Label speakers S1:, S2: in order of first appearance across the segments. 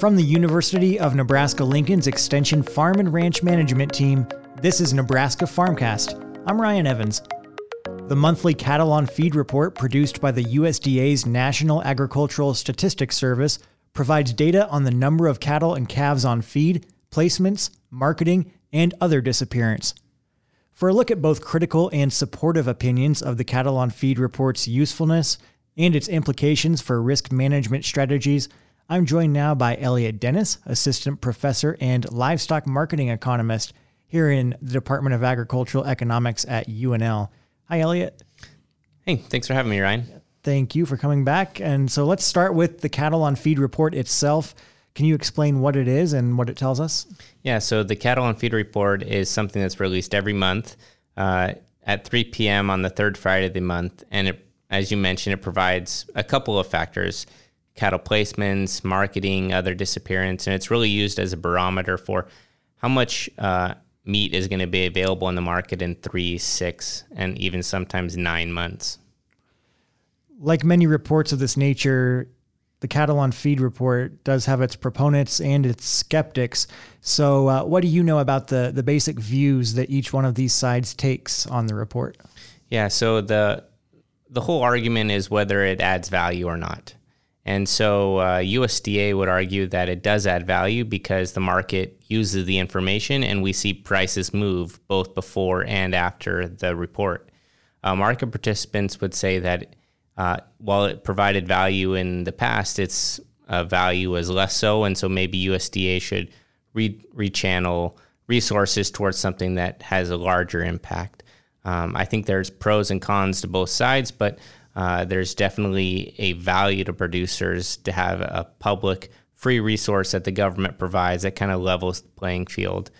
S1: From the University of Nebraska Lincoln's Extension Farm and Ranch Management Team, this is Nebraska Farmcast. I'm Ryan Evans. The monthly Cattle on Feed report produced by the USDA's National Agricultural Statistics Service provides data on the number of cattle and calves on feed, placements, marketing, and other disappearance. For a look at both critical and supportive opinions of the Cattle on Feed report's usefulness and its implications for risk management strategies, I'm joined now by Elliot Dennis, Assistant Professor and Livestock Marketing Economist here in the Department of Agricultural Economics at UNL. Hi, Elliot.
S2: Hey, thanks for having me, Ryan.
S1: Thank you for coming back. And so let's start with the Cattle on Feed report itself. Can you explain what it is and what it tells us?
S2: Yeah, so the Cattle on Feed report is something that's released every month uh, at 3 p.m. on the third Friday of the month. And it, as you mentioned, it provides a couple of factors cattle placements, marketing, other disappearance. And it's really used as a barometer for how much uh, meat is going to be available in the market in three, six, and even sometimes nine months.
S1: Like many reports of this nature, the Cattle on Feed report does have its proponents and its skeptics. So, uh, what do you know about the the basic views that each one of these sides takes on the report?
S2: Yeah, so the the whole argument is whether it adds value or not. And so uh, USDA would argue that it does add value because the market uses the information and we see prices move both before and after the report. Uh, market participants would say that uh, while it provided value in the past, its uh, value is less so, and so maybe USDA should re- rechannel resources towards something that has a larger impact. Um, I think there's pros and cons to both sides, but uh, there's definitely a value to producers to have a public free resource that the government provides that kind of levels the playing field.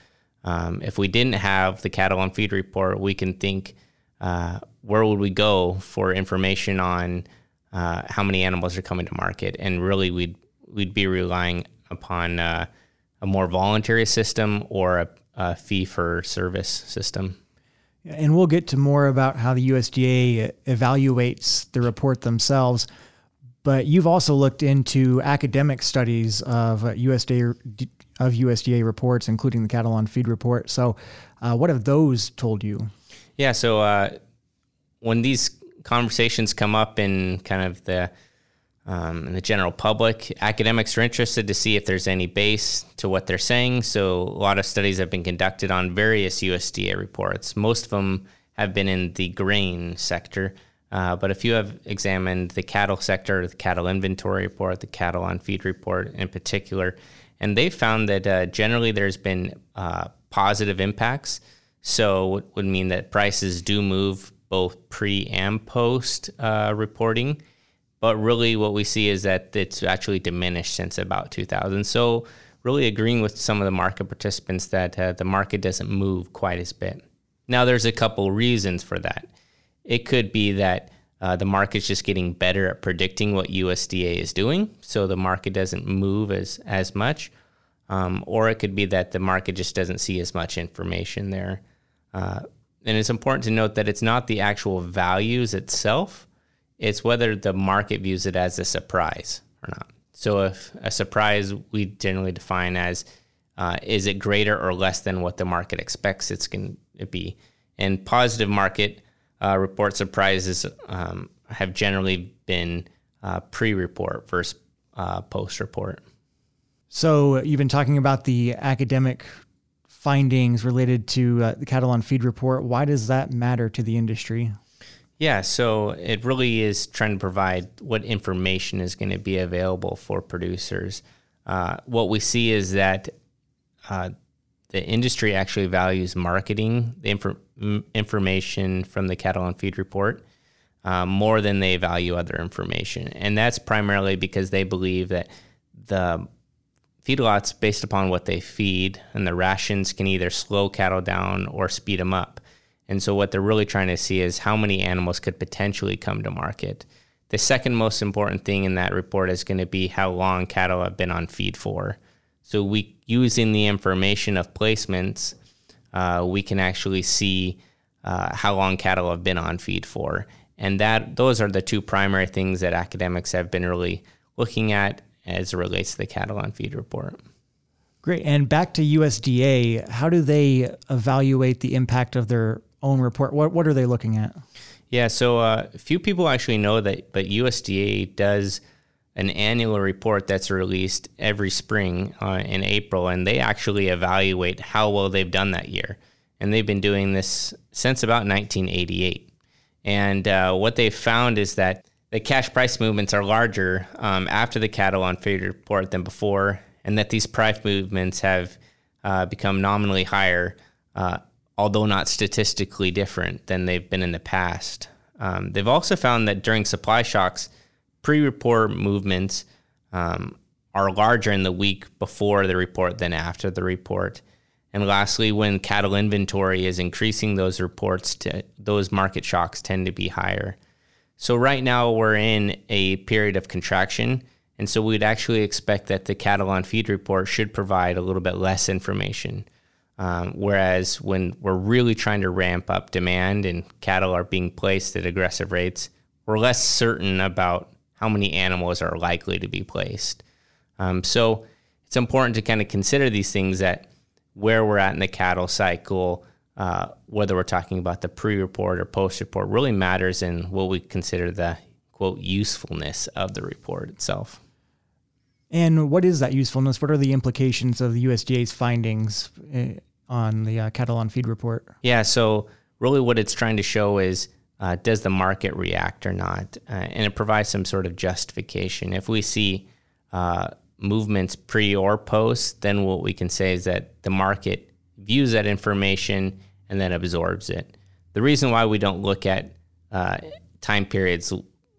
S2: Um, if we didn't have the cattle on feed report, we can think uh, where would we go for information on uh, how many animals are coming to market, and really we'd we'd be relying upon uh, a more voluntary system or a, a fee for service system.
S1: And we'll get to more about how the USDA evaluates the report themselves. But you've also looked into academic studies of USDA of USDA reports, including the cattle on feed report. So, uh, what have those told you?
S2: Yeah. So uh, when these conversations come up in kind of the um, in the general public, academics are interested to see if there's any base to what they're saying. So a lot of studies have been conducted on various USDA reports. Most of them have been in the grain sector. Uh, but a few have examined the cattle sector, the cattle inventory report, the cattle on feed report in particular, and they found that uh, generally there's been uh, positive impacts. So it would mean that prices do move both pre and post uh, reporting. But really, what we see is that it's actually diminished since about 2000. So, really agreeing with some of the market participants that uh, the market doesn't move quite as bit. Now, there's a couple reasons for that. It could be that uh, the market's just getting better at predicting what USDA is doing, so the market doesn't move as as much. Um, or it could be that the market just doesn't see as much information there. Uh, and it's important to note that it's not the actual values itself, it's whether the market views it as a surprise or not. So, if a surprise we generally define as uh, is it greater or less than what the market expects it's going to be? And positive market uh, report surprises um, have generally been uh, pre report versus uh, post report.
S1: So, you've been talking about the academic findings related to uh, the Cattle on feed report. Why does that matter to the industry?
S2: Yeah, so it really is trying to provide what information is going to be available for producers. Uh, what we see is that uh, the industry actually values marketing the inf- information from the cattle and feed report uh, more than they value other information, and that's primarily because they believe that the feedlots, based upon what they feed, and the rations can either slow cattle down or speed them up. And so, what they're really trying to see is how many animals could potentially come to market. The second most important thing in that report is going to be how long cattle have been on feed for. So, we using the information of placements, uh, we can actually see uh, how long cattle have been on feed for, and that those are the two primary things that academics have been really looking at as it relates to the cattle on feed report.
S1: Great. And back to USDA, how do they evaluate the impact of their own report? What what are they looking at?
S2: Yeah, so uh, few people actually know that, but USDA does an annual report that's released every spring uh, in April, and they actually evaluate how well they've done that year. And they've been doing this since about 1988. And uh, what they found is that the cash price movements are larger um, after the cattle on feed report than before, and that these price movements have uh, become nominally higher uh, although not statistically different than they've been in the past. Um, they've also found that during supply shocks, pre report movements um, are larger in the week before the report than after the report. And lastly, when cattle inventory is increasing, those reports to those market shocks tend to be higher. So right now we're in a period of contraction, and so we'd actually expect that the cattle on feed report should provide a little bit less information. Um, whereas when we're really trying to ramp up demand and cattle are being placed at aggressive rates, we're less certain about how many animals are likely to be placed. Um, so it's important to kind of consider these things that where we're at in the cattle cycle, uh, whether we're talking about the pre report or post report, really matters in what we consider the quote usefulness of the report itself.
S1: And what is that usefulness? What are the implications of the USDA's findings eh, on the uh, cattle on feed report.
S2: Yeah, so really what it's trying to show is uh, does the market react or not? Uh, and it provides some sort of justification. If we see uh, movements pre or post, then what we can say is that the market views that information and then absorbs it. The reason why we don't look at uh, time periods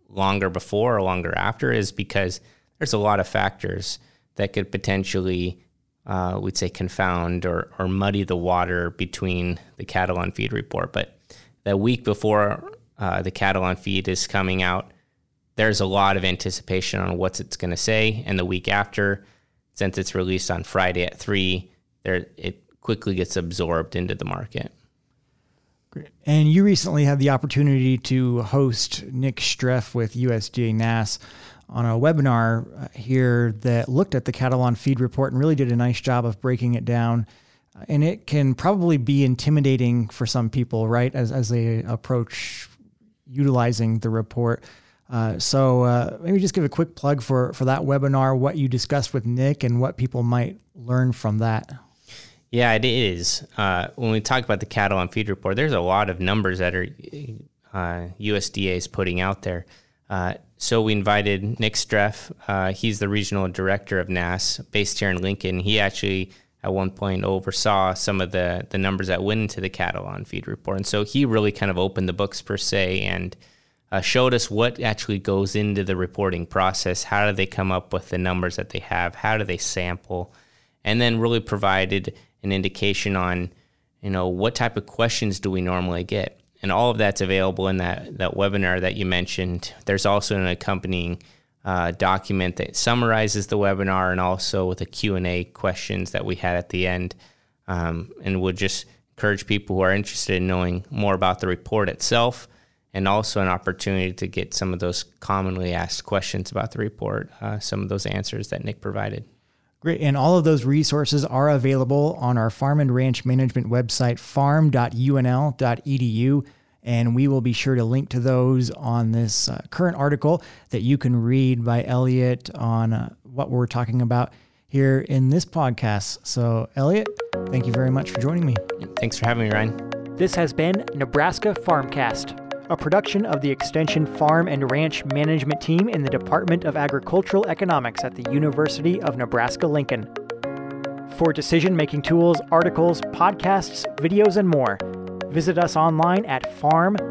S2: longer before or longer after is because there's a lot of factors that could potentially uh, we'd say confound or, or muddy the water between the cattle on feed report. But the week before uh, the cattle on feed is coming out, there's a lot of anticipation on what it's going to say. And the week after, since it's released on Friday at three, there it quickly gets absorbed into the market.
S1: Great. And you recently had the opportunity to host Nick Streff with USDA NASS on a webinar uh, here that looked at the Cattle on feed report and really did a nice job of breaking it down. Uh, and it can probably be intimidating for some people, right, as, as they approach utilizing the report. Uh, so uh, maybe just give a quick plug for, for that webinar, what you discussed with Nick, and what people might learn from that.
S2: Yeah, it is. Uh, when we talk about the Cattle on feed report, there's a lot of numbers that are USDA uh, is putting out there. Uh, so we invited Nick Streff. Uh, he's the regional director of NASS, based here in Lincoln. He actually at one point oversaw some of the the numbers that went into the cattle on feed report, and so he really kind of opened the books per se and uh, showed us what actually goes into the reporting process. How do they come up with the numbers that they have? How do they sample? And then really provided an indication on, you know, what type of questions do we normally get? And all of that's available in that that webinar that you mentioned. There's also an accompanying uh, document that summarizes the webinar and also with a Q&A questions that we had at the end. Um, and we'll just encourage people who are interested in knowing more about the report itself and also an opportunity to get some of those commonly asked questions about the report, uh, some of those answers that Nick provided.
S1: Great. And all of those resources are available on our farm and ranch management website, farm.unl.edu. And we will be sure to link to those on this uh, current article that you can read by Elliot on uh, what we're talking about here in this podcast. So, Elliot, thank you very much for joining me.
S2: Thanks for having me, Ryan.
S1: This has been Nebraska Farmcast a production of the Extension Farm and Ranch Management Team in the Department of Agricultural Economics at the University of Nebraska Lincoln. For decision making tools, articles, podcasts, videos, and more, visit us online at farm.unl.edu.